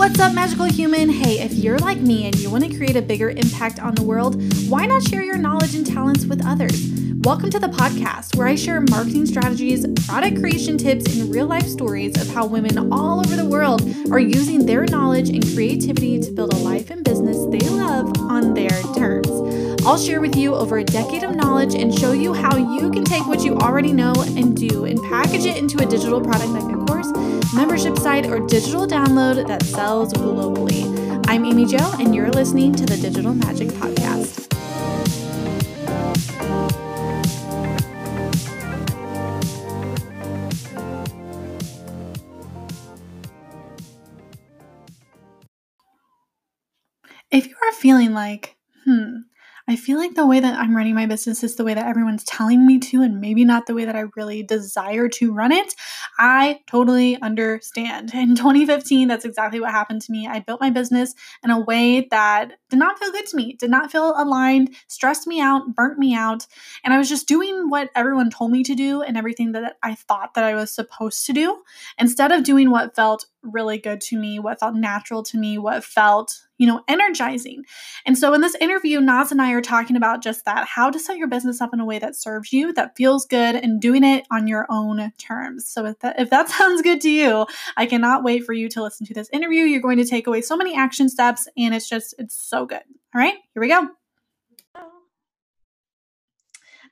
What's up, magical human? Hey, if you're like me and you want to create a bigger impact on the world, why not share your knowledge and talents with others? Welcome to the podcast where I share marketing strategies, product creation tips, and real life stories of how women all over the world are using their knowledge and creativity to build a life and business they love on their terms. I'll share with you over a decade of knowledge and show you how you can take what you already know and do and package it into a digital product a course, membership site, or digital download that sells globally. I'm Amy Joe, and you're listening to the Digital Magic Podcast. If you are feeling like, hmm, I feel like the way that I'm running my business is the way that everyone's telling me to, and maybe not the way that I really desire to run it. I totally understand. In 2015, that's exactly what happened to me. I built my business in a way that did not feel good to me, did not feel aligned, stressed me out, burnt me out. And I was just doing what everyone told me to do and everything that I thought that I was supposed to do instead of doing what felt really good to me, what felt natural to me, what felt, you know, energizing. And so in this interview, Naz and I are talking about just that how to set your business up in a way that serves you, that feels good, and doing it on your own terms. So if that, if that sounds good to you, I cannot wait for you to listen to this interview. You're going to take away so many action steps, and it's just, it's so good. All right, here we go.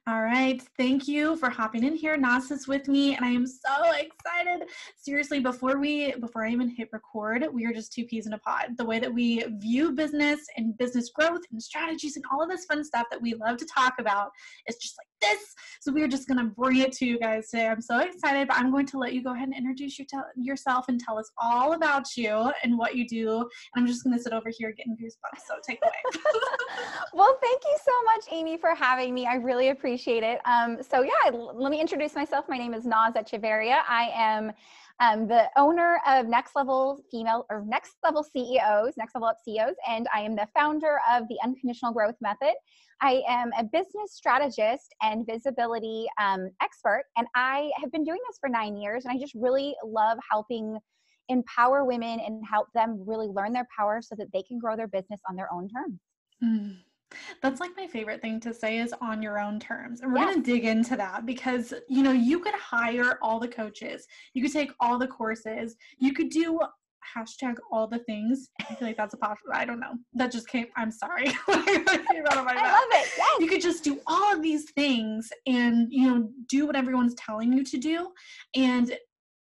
All right. Thank you for hopping in here. Naz is with me and I am so excited. Seriously, before we before I even hit record, we are just two peas in a pod. The way that we view business and business growth and strategies and all of this fun stuff that we love to talk about is just like this. So we are just going to bring it to you guys today. I'm so excited, but I'm going to let you go ahead and introduce your te- yourself and tell us all about you and what you do. And I'm just going to sit over here getting goosebumps. So take away. well, thank you so much, Amy, for having me. I really appreciate it. Um, so yeah, let me introduce myself. My name is Naz Echeverria. I am um, the owner of Next Level Female or Next Level CEOs, Next Level Up CEOs, and I am the founder of the Unconditional Growth Method. I am a business strategist and visibility um, expert, and I have been doing this for nine years, and I just really love helping empower women and help them really learn their power so that they can grow their business on their own terms. Mm. That's like my favorite thing to say is on your own terms. And we're yes. going to dig into that because, you know, you could hire all the coaches, you could take all the courses, you could do hashtag all the things. I feel like that's a popular, I don't know. That just came, I'm sorry. I love it. Yes. You could just do all of these things and, you know, do what everyone's telling you to do. And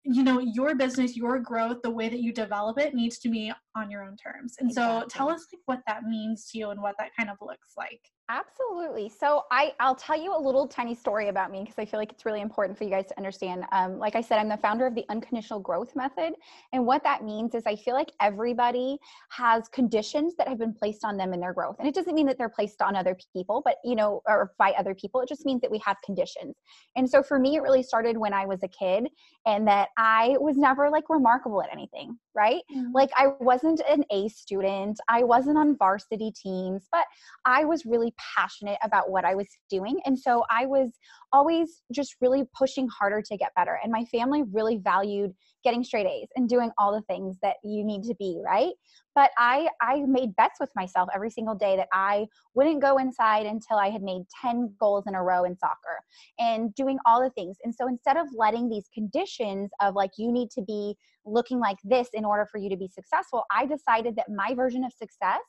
you know your business your growth the way that you develop it needs to be on your own terms and exactly. so tell us like what that means to you and what that kind of looks like Absolutely. So I, I'll tell you a little tiny story about me because I feel like it's really important for you guys to understand. Um, like I said, I'm the founder of the unconditional growth method. And what that means is I feel like everybody has conditions that have been placed on them in their growth. And it doesn't mean that they're placed on other people, but you know, or by other people. It just means that we have conditions. And so for me, it really started when I was a kid and that I was never like remarkable at anything, right? Mm-hmm. Like I wasn't an A student. I wasn't on varsity teams, but I was really passionate about what I was doing. And so I was always just really pushing harder to get better. And my family really valued getting straight A's and doing all the things that you need to be, right? But I I made bets with myself every single day that I wouldn't go inside until I had made 10 goals in a row in soccer and doing all the things. And so instead of letting these conditions of like you need to be looking like this in order for you to be successful, I decided that my version of success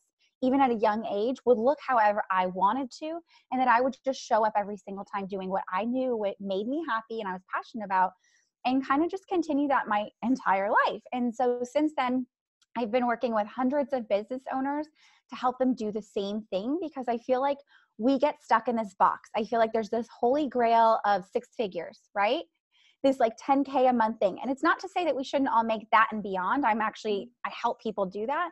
even at a young age, would look however I wanted to, and that I would just show up every single time doing what I knew what made me happy and I was passionate about, and kind of just continue that my entire life. And so since then, I've been working with hundreds of business owners to help them do the same thing because I feel like we get stuck in this box. I feel like there's this holy grail of six figures, right? This like 10K a month thing. And it's not to say that we shouldn't all make that and beyond. I'm actually, I help people do that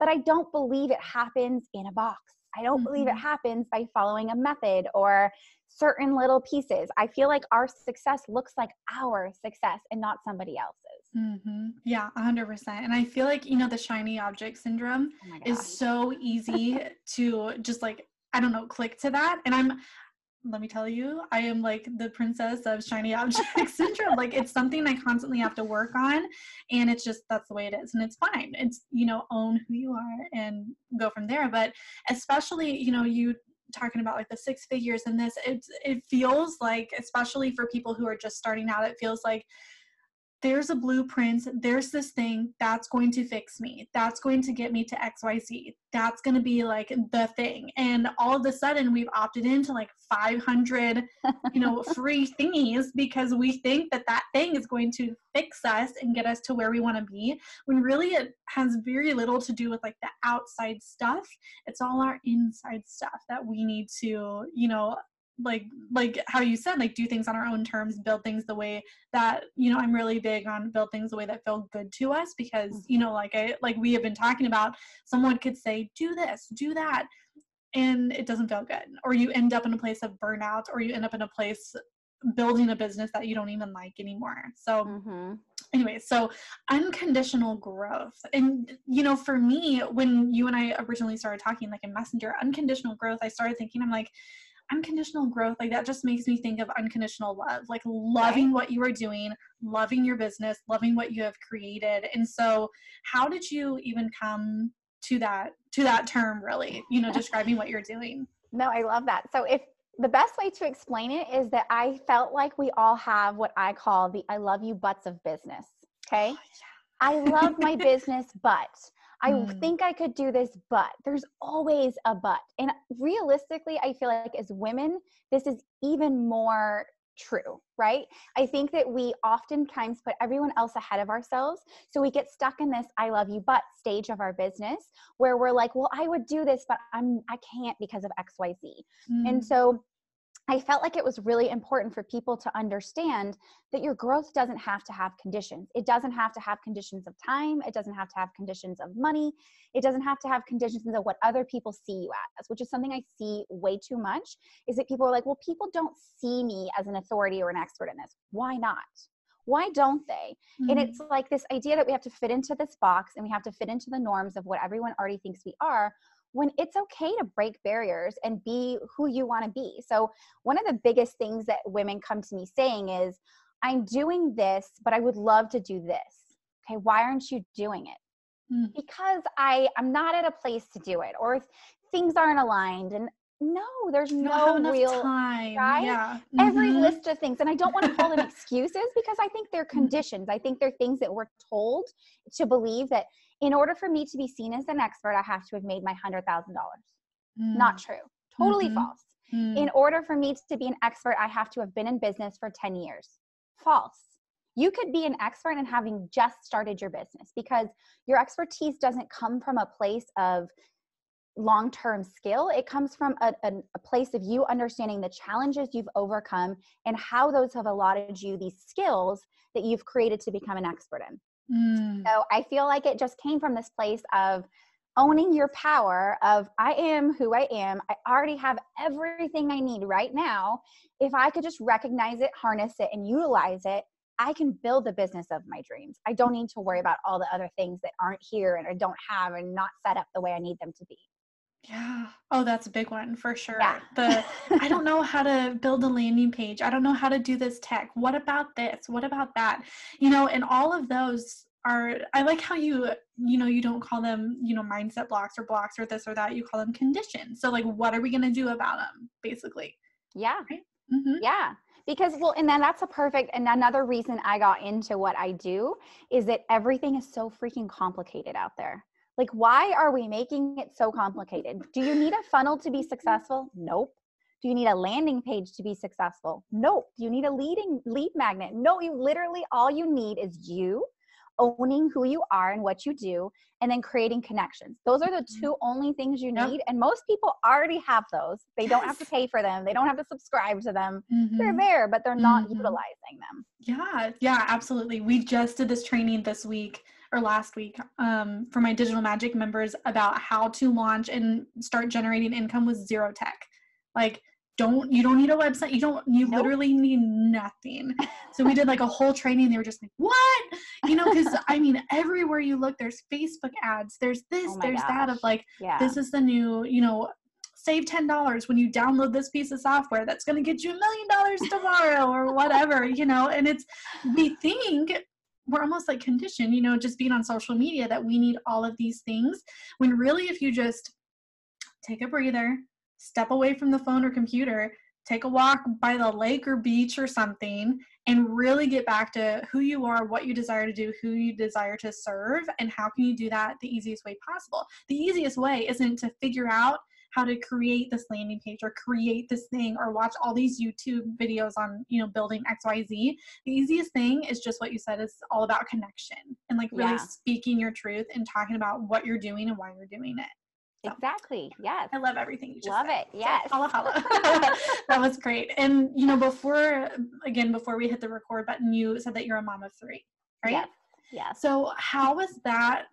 but I don't believe it happens in a box. I don't mm-hmm. believe it mm-hmm. happens by following a method or certain little pieces. I feel like our success looks like our success and not somebody else's. Mm-hmm. Yeah, 100%. And I feel like, you know, the shiny object syndrome oh is so easy to just like, I don't know, click to that. And I'm, let me tell you, I am like the princess of shiny object syndrome. Like it's something I constantly have to work on. And it's just, that's the way it is. And it's fine. It's, you know, own who you are and go from there. But especially, you know, you talking about like the six figures and this, it, it feels like, especially for people who are just starting out, it feels like, there's a blueprint, there's this thing that's going to fix me, that's going to get me to XYZ, that's going to be like the thing. And all of a sudden, we've opted into like 500, you know, free thingies because we think that that thing is going to fix us and get us to where we want to be, when really it has very little to do with like the outside stuff. It's all our inside stuff that we need to, you know, like like how you said like do things on our own terms build things the way that you know i'm really big on build things the way that feel good to us because you know like i like we have been talking about someone could say do this do that and it doesn't feel good or you end up in a place of burnout or you end up in a place building a business that you don't even like anymore so mm-hmm. anyway so unconditional growth and you know for me when you and i originally started talking like in messenger unconditional growth i started thinking i'm like unconditional growth like that just makes me think of unconditional love like loving right. what you are doing loving your business loving what you have created. And so how did you even come to that to that term really? You know describing what you're doing. No i love that. So if the best way to explain it is that i felt like we all have what i call the i love you butts of business okay? Oh, yeah. i love my business but I mm. think I could do this, but there's always a but. And realistically, I feel like as women, this is even more true, right? I think that we oftentimes put everyone else ahead of ourselves. So we get stuck in this I love you but stage of our business where we're like, well, I would do this, but I'm I can't because of XYZ. Mm. And so I felt like it was really important for people to understand that your growth doesn't have to have conditions. It doesn't have to have conditions of time. It doesn't have to have conditions of money. It doesn't have to have conditions of what other people see you as, which is something I see way too much. Is that people are like, well, people don't see me as an authority or an expert in this. Why not? Why don't they? Mm-hmm. And it's like this idea that we have to fit into this box and we have to fit into the norms of what everyone already thinks we are when it's okay to break barriers and be who you want to be. So, one of the biggest things that women come to me saying is, I'm doing this, but I would love to do this. Okay, why aren't you doing it? Mm. Because I I'm not at a place to do it or things aren't aligned and no, there's no real time. Right? Yeah. Mm-hmm. Every list of things. And I don't want to call them excuses because I think they're mm. conditions. I think they're things that we're told to believe that in order for me to be seen as an expert, I have to have made my $100,000. Mm. Not true. Totally mm-hmm. false. Mm. In order for me to be an expert, I have to have been in business for 10 years. False. You could be an expert in having just started your business because your expertise doesn't come from a place of long term skill. It comes from a, a, a, place of you understanding the challenges you've overcome and how those have allotted you these skills that you've created to become an expert in. Mm. So I feel like it just came from this place of owning your power of I am who I am. I already have everything I need right now. If I could just recognize it, harness it, and utilize it, I can build the business of my dreams. I don't need to worry about all the other things that aren't here and I don't have and not set up the way I need them to be. Yeah. Oh, that's a big one for sure. Yeah. The I don't know how to build a landing page. I don't know how to do this tech. What about this? What about that? You know, and all of those are I like how you you know you don't call them, you know, mindset blocks or blocks or this or that. You call them conditions. So like what are we going to do about them basically? Yeah. Right? Mm-hmm. Yeah. Because well and then that's a perfect and another reason I got into what I do is that everything is so freaking complicated out there. Like, why are we making it so complicated? Do you need a funnel to be successful? Nope. Do you need a landing page to be successful? Nope. Do you need a leading lead magnet? No, you literally all you need is you owning who you are and what you do and then creating connections. Those are the mm-hmm. two only things you need. Yep. And most people already have those. They yes. don't have to pay for them. They don't have to subscribe to them. Mm-hmm. They're there, but they're not mm-hmm. utilizing them. Yeah. Yeah, absolutely. We just did this training this week or last week um, for my digital magic members about how to launch and start generating income with zero tech. Like, don't you don't need a website. You don't. You nope. literally need nothing. So we did like a whole training. They were just like, "What?" You know, because I mean, everywhere you look, there's Facebook ads. There's this. Oh there's gosh. that. Of like, yeah. this is the new. You know, save $10 when you download this piece of software that's going to get you a million dollars tomorrow or whatever, you know, and it's, we think we're almost like conditioned, you know, just being on social media that we need all of these things when really if you just take a breather, step away from the phone or computer, take a walk by the lake or beach or something and really get back to who you are, what you desire to do, who you desire to serve, and how can you do that the easiest way possible. The easiest way isn't to figure out how to create this landing page or create this thing or watch all these YouTube videos on, you know, building XYZ. The easiest thing is just what you said is all about connection and like really yeah. speaking your truth and talking about what you're doing and why you're doing it. So, exactly. Yes. I love everything you just love said. it. Yes. So, holla, holla. that was great. And you know, before again, before we hit the record button, you said that you're a mom of three, right? Yes. Yeah. So how was that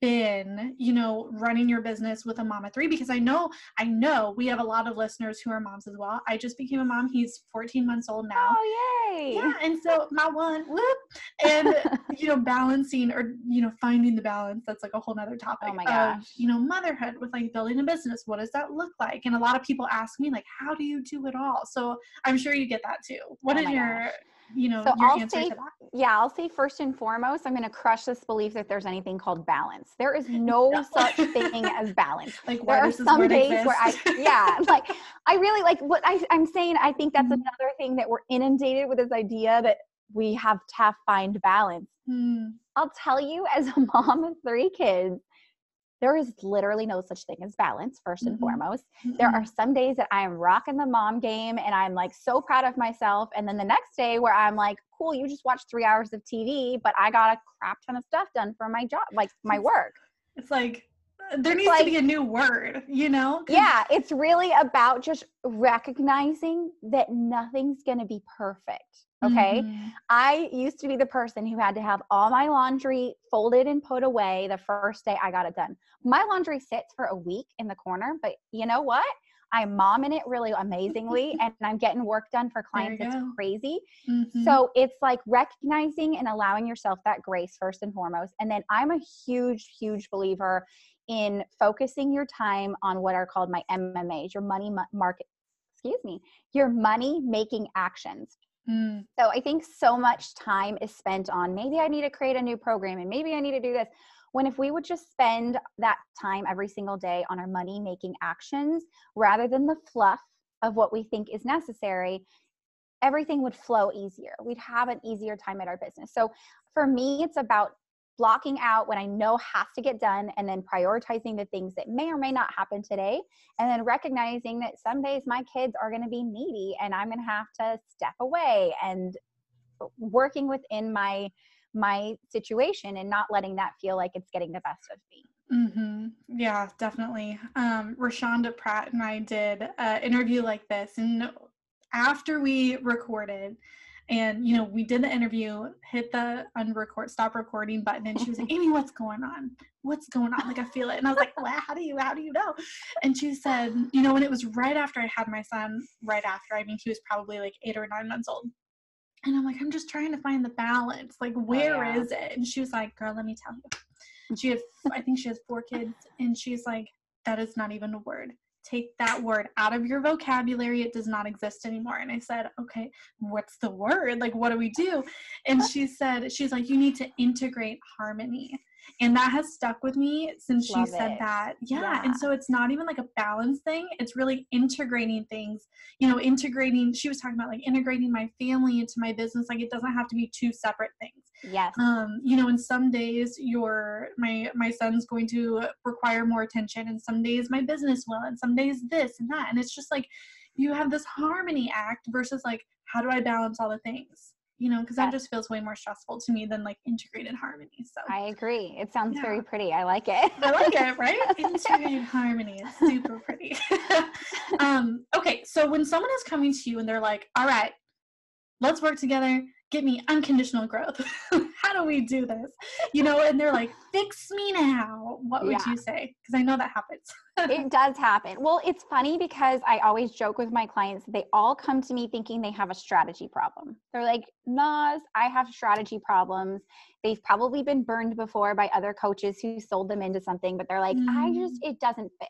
been you know running your business with a mom of three because i know i know we have a lot of listeners who are moms as well. I just became a mom. He's 14 months old now. Oh yay. Yeah and so my one whoop and you know balancing or you know finding the balance that's like a whole nother topic oh my gosh. Of, you know motherhood with like building a business. What does that look like? And a lot of people ask me like how do you do it all? So i'm sure you get that too. What oh is your gosh you know, so I'll say, yeah, I'll say first and foremost, I'm going to crush this belief that there's anything called balance. There is no, no. such thing as balance. like there are some days exist. where I, yeah, like I really like what I, I'm saying. I think that's mm. another thing that we're inundated with this idea that we have to find balance. Mm. I'll tell you, as a mom of three kids, there is literally no such thing as balance, 1st and mm-hmm. foremost. Mm-hmm. There are some days that I am rocking the mom game and I'm like so proud of myself. And then the next day where I'm like, cool, you just watched three hours of TV, but I got a crap ton of stuff done for my job, like my work. It's like, uh, there needs like, to be a new word, you know? Yeah, it's really about just recognizing that nothing's going to be perfect. Okay. Mm-hmm. I used to be the person who had to have all my laundry folded and put away the first day I got it done. My laundry sits for a week in the corner, but you know what? I'm momming it really amazingly and I'm getting work done for clients. It's crazy. Mm-hmm. So it's like recognizing and allowing yourself that grace first and foremost. And then I'm a huge, huge believer in focusing your time on what are called my MMAs, your money market, excuse me, your money making actions. Mm. So I think so much time is spent on maybe I need to create a new program and maybe I need to do this. When if we would just spend that time every single day on our money making actions rather than the fluff of what we think is necessary, everything would flow easier. We'd have an easier time at our business. So for me, it's about blocking out what I know has to get done and then prioritizing the things that may or may not happen today. And then recognizing that some days my kids are going to be needy and I'm going to have to step away and working within my my situation and not letting that feel like it's getting the best of me. Mm-hmm. Yeah, definitely. Um, Rashonda Pratt and I did an interview like this, and after we recorded, and you know, we did the interview, hit the unrecord, stop recording button, and she was like, "Amy, what's going on? What's going on? Like, I feel it." And I was like, well, "How do you? How do you know?" And she said, "You know, when it was right after I had my son, right after. I mean, he was probably like eight or nine months old." And I'm like, I'm just trying to find the balance. Like, oh, where oh, yeah. is it? And she was like, Girl, let me tell you. She had, I think she has four kids, and she's like, That is not even a word take that word out of your vocabulary. It does not exist anymore. And I said, okay, what's the word? Like, what do we do? And she said, she's like, you need to integrate harmony and that has stuck with me since Love she said it. that yeah. yeah. and so it's not even like a balance thing it's really integrating things you know integrating she was talking about like integrating my family into my business like it doesn't have to be two separate things yes um you know in some days your my my son's going to require more attention and some days my business will and some days this and that and it's just like you have this harmony act versus like how do i balance all the things you know, because that just feels way more stressful to me than like integrated harmony. So I agree. It sounds yeah. very pretty. I like it. I like it, right? integrated harmony is super pretty. um, okay, so when someone is coming to you and they're like, all right, let's work together, get me unconditional growth. How do we do this? You know, and they're like, fix me now. What would yeah. you say? Because I know that happens. it does happen. Well, it's funny because I always joke with my clients, they all come to me thinking they have a strategy problem. They're like, Naz, I have strategy problems. They've probably been burned before by other coaches who sold them into something, but they're like, mm. I just, it doesn't fit.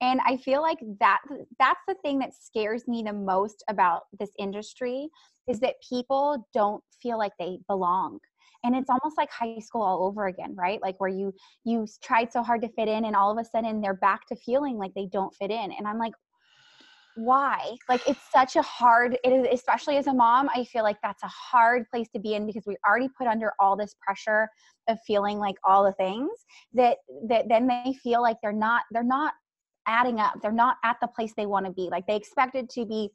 And I feel like that that's the thing that scares me the most about this industry is that people don't feel like they belong. And it's almost like high school all over again right? Like where you you tried so hard to fit in and all of a sudden they're back to feeling like they don't fit in. And i'm like why? Like it's such a hard it is especially as a mom i feel like that's a hard place to be in because we already put under all this pressure of feeling like all the things that that then they feel like they're not they're not adding up they're not at the place they want to be like they expected to be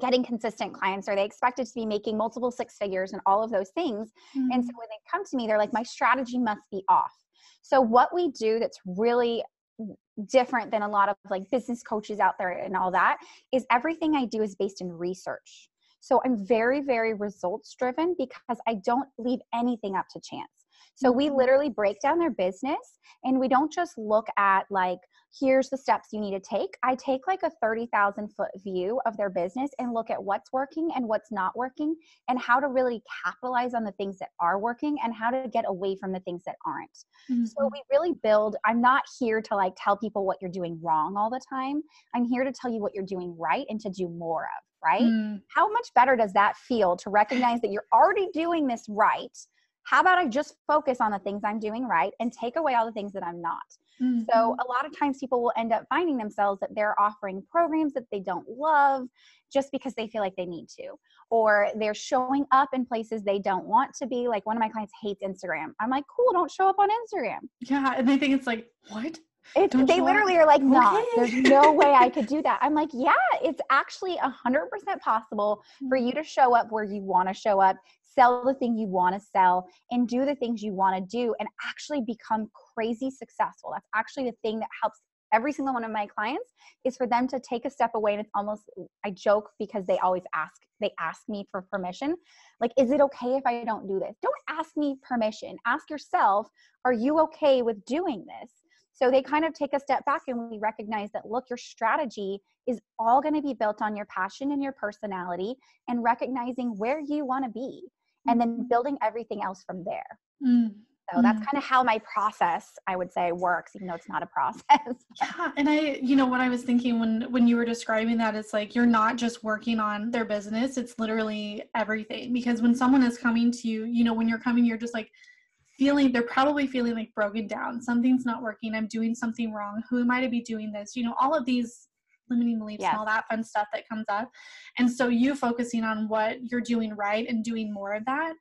getting consistent clients or they expected to be making multiple six figures and all of those things mm-hmm. and so when they come to me they're like my strategy must be off so what we do that's really different than a lot of like business coaches out there and all that is everything I do is based in research. So I'm very, very results driven because I don't leave anything up to chance. So we mm-hmm. literally break down their business and we don't just look at like, here's the steps you need to take. I take like a 30,000 foot view of their business and look at what's working and what's not working and how to really capitalize on the things that are working and how to get away from the things that aren't. Mm-hmm. So we really build, I'm not here to like tell people what you're doing wrong all the time. I'm here to tell you what you're doing right and to do more of right? Mm. How much better does that feel to recognize that you're already doing this right how about I just focus on the things I'm doing right and take away all the things that I'm not? Mm-hmm. So, a lot of times people will end up finding themselves that they're offering programs that they don't love just because they feel like they need to, or they're showing up in places they don't want to be. Like one of my clients hates Instagram. I'm like, cool, don't show up on Instagram. Yeah. And they think it's like, what? It's, they literally are like, no, okay. there's no way I could do that. I'm like, yeah, it's actually a hundred percent possible for you to show up where you want to show up, sell the thing you want to sell and do the things you want to do and actually become crazy successful. That's actually the thing that helps every single one of my clients is for them to take a step away and it's almost i joke because they always ask they ask me for permission. Like is it okay if i don't do this? Don't ask me permission. Ask yourself are you okay with doing this? So they kind of take a step back and we recognize that look, your strategy is all going to be built on your passion and your personality and recognizing where you want to be and then mm-hmm. building everything else from there. Mm. So that's mm. kind of how my process, I would say, works, even though it's not a process. yeah, and I, you know, what I was thinking when when you were describing that, it's like you're not just working on their business; it's literally everything. Because when someone is coming to you, you know, when you're coming, you're just like feeling they're probably feeling like broken down something's not working i'm doing something wrong who am i to be doing this you know all of these limiting beliefs yes. and all that fun stuff that comes up and so you focusing on what you're doing right and doing more of that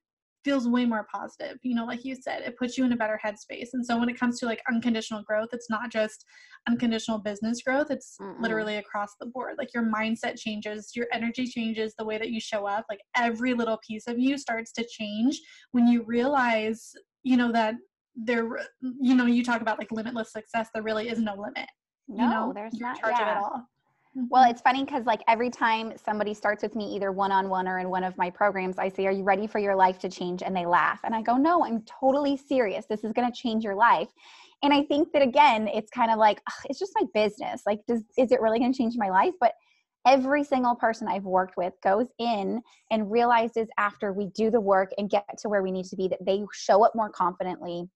feels way more positive you know like you said it puts you in a better headspace and so when it comes to like unconditional growth it's not just unconditional business growth it's Mm-mm. literally across the board like your mindset changes your energy changes the way that you show up like every little piece of you starts to change when you realize you know that there you know you talk about like limitless success there really is no limit no you know? there's not charge yeah. of it all well, mm-hmm. it's funny because like every time somebody starts with me either one on one or in one of my programs, I say, Are you ready for your life to change? And they laugh. And I go, No, I'm totally serious. This is going to change your life. And I think that again, it's kind of like, it's just my business. Like, does, is it really going to change my life? But every single person I've worked with goes in and realizes after we do the work and get to where we need to be that they show up more confidently.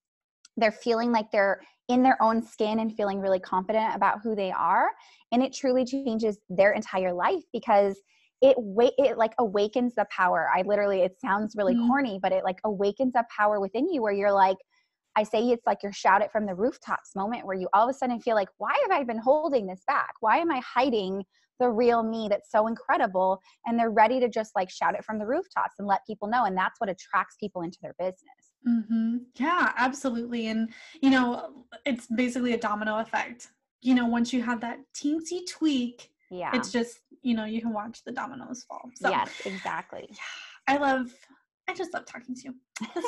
They're feeling like they're in their own skin and feeling really confident about who they are. And it truly changes their entire life because it it like awakens the power. I literally it sounds really mm-hmm. corny, but it like awakens a power within you where you're like, I say it's like your shout it from the rooftops moment where you all of a sudden feel like, why have I been holding this back? Why am I hiding the real me that's so incredible and they're ready to just like shout it from the rooftops and let people know and that's what attracts people into their business mm-hmm. yeah absolutely and you know it's basically a domino effect. You know once you have that teensy tweak yeah. it's just you know you can watch the dominoes fall so. Yes exactly. Yeah i love I just love talking to you.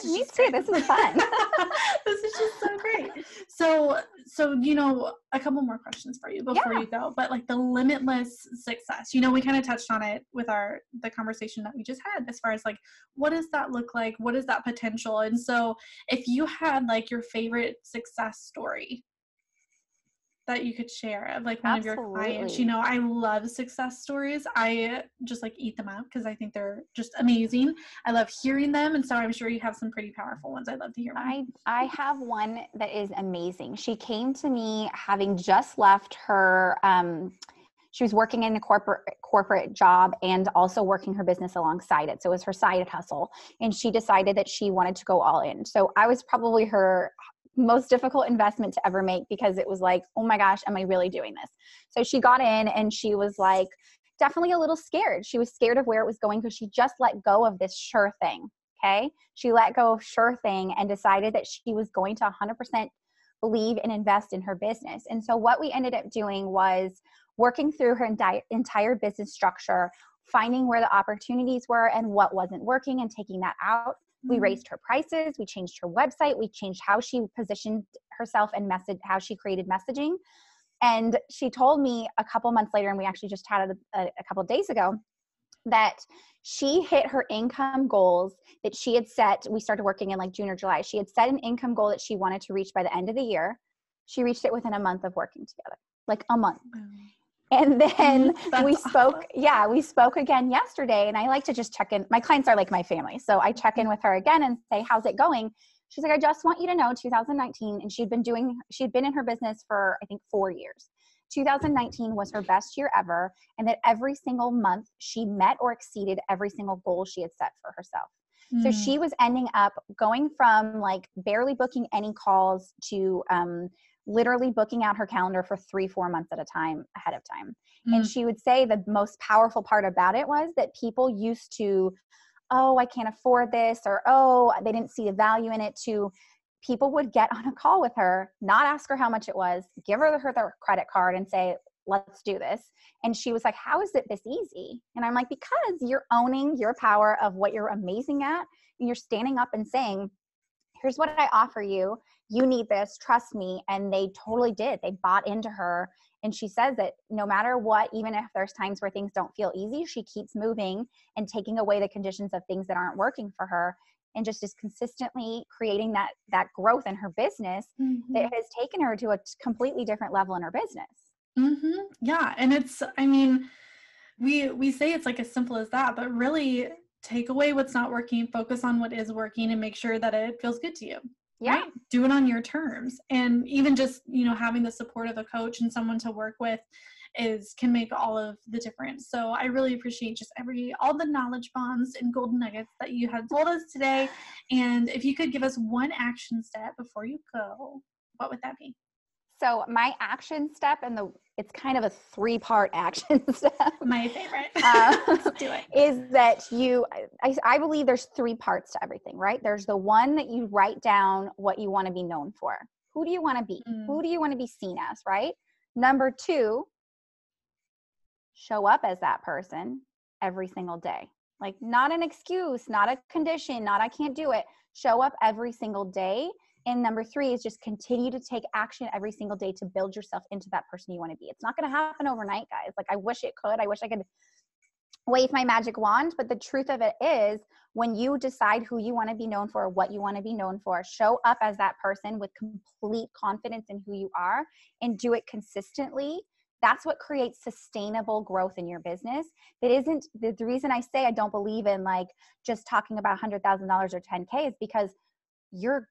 Me too. Great. This is fun. this is just so great. So, so you know, a couple more questions for you before yeah. you go. But like the limitless success, you know, we kind of touched on it with our the conversation that we just had, as far as like what does that look like? What is that potential? And so, if you had like your favorite success story, that you could share of like one Absolutely. of your clients? You know, I love success stories. I just like eat them up because I think they're just amazing. I love hearing them, and so I'm sure you have some pretty powerful ones. I'd love to hear. One. I I have one that is amazing. She came to me having just left her. Um, she was working in a corporate corporate job and also working her business alongside it. So it was her side hustle. And she decided that she wanted to go all in. So I was probably her most difficult investment to ever make because it was like, oh my gosh, am I really doing this? So she got in and she was like, definitely a little scared. She was scared of where it was going because she just let go of this sure thing. Okay. She let go of sure thing and decided that she was going to 100% believe and invest in her business. And so what we ended up doing was working through her entire business structure, finding where the opportunities were and what wasn't working and taking that out. Mm-hmm. We raised her prices, we changed her website, we changed how she positioned herself and message how she created messaging. And she told me a couple months later, and we actually just chatted a, a couple days ago, that she hit her income goals that she had set. We started working in like June or July. She had set an income goal that she wanted to reach by the end of the year. She reached it within a month of working together, like a month and then we spoke awesome. yeah we spoke again yesterday and i like to just check in my clients are like my family so i check in mm-hmm. with her again and say how's it going she's like i just want you to know 2019 and she'd been doing she'd been in her business for i think four years 2019 was her best year ever and that every single month she met or exceeded every single goal she had set for herself mm. so she was ending up going from like barely booking any calls to um, literally booking out her calendar for three, four months at a time ahead of time. Mm-hmm. And she would say the most powerful part about it was that people used to, oh, I can't afford this, or oh, they didn't see the value in it, to people would get on a call with her, not ask her how much it was, give her her their credit card and say, let's do this. And she was like, how is it this easy? And I'm like, because you're owning your power of what you're amazing at. And you're standing up and saying, here's what I offer you. You need this. Trust me. And they totally did. They bought into her. And she says that no matter what even if there's times where things don't feel easy she keeps moving and taking away the conditions of things that aren't working for her and just is consistently creating that that growth in her business mm-hmm. that has taken her to a completely different level in her business. Mm-hmm. yeah. And it's i mean we we say it's like as simple as that but really take away what's not working focus on what is working and make sure that it feels good to you yeah. right? do it on your terms. And even just you know having the support of a coach and someone to work with is can make all of the difference. So i really appreciate just every all the knowledge bombs and golden nuggets that you have told us today. And if you could give us one action step before you go what would that be? So my action step and the it's kind of a three part action step. My favorite. uh, Let's do it. Is that you, I, I believe there's three parts to everything, right? There's the one that you write down what you want to be known for. Who do you want to be? Mm. Who do you want to be seen as, right? Number two, show up as that person every single day. Like, not an excuse, not a condition, not I can't do it. Show up every single day and number three is just continue to take action every single day to build yourself into that person you want to be. It's not going to happen overnight, guys. Like, I wish it could. I wish I could wave my magic wand. But the truth of it is, when you decide who you want to be known for, what you want to be known for, show up as that person with complete confidence in who you are and do it consistently. That's what creates sustainable growth in your business. That isn't the, the reason I say I don't believe in like just talking about $100,000 or 10K is because you're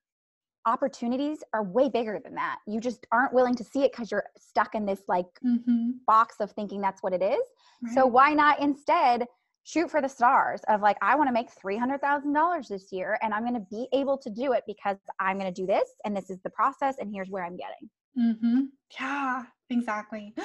opportunities are way bigger than that. You just aren't willing to see it because you're stuck in this like mm-hmm. box of thinking that's what it is. Right. So why not instead shoot for the stars of like, I want to make $300,000 this year and I'm going to be able to do it because I'm going to do this and this is the process and here's where I'm getting. Mm-hmm. Yeah, exactly.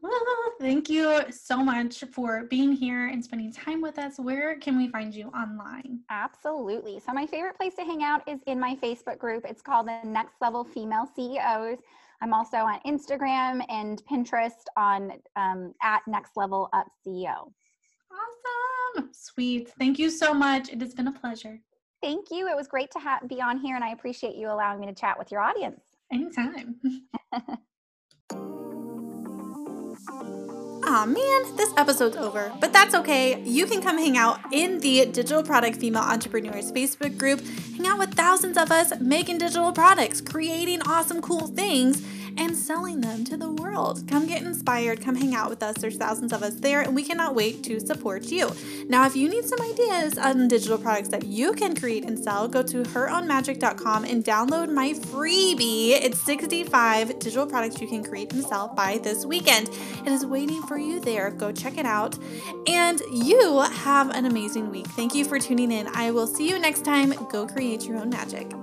Well, thank you so much for being here and spending time with us. Where can we find you online? Absolutely. So, my favorite place to hang out is in my Facebook group. It's called the Next Level Female CEOs. I'm also on Instagram and Pinterest on um, at Next Level Up CEO. Awesome. Sweet. Thank you so much. It has been a pleasure. Thank you. It was great to ha- be on here, and I appreciate you allowing me to chat with your audience. Anytime. Aw man, this episode's over, but that's okay. You can come hang out in the Digital Product Female Entrepreneurs Facebook group, hang out with thousands of us making digital products, creating awesome, cool things and selling them to the world. Come get inspired, come hang out with us. There's thousands of us there, and we cannot wait to support you. Now, if you need some ideas on digital products that you can create and sell, go to heronmagic.com and download my freebie. It's 65 digital products you can create and sell by this weekend. It is waiting for you there. Go check it out. And you have an amazing week. Thank you for tuning in. I will see you next time. Go create your own magic.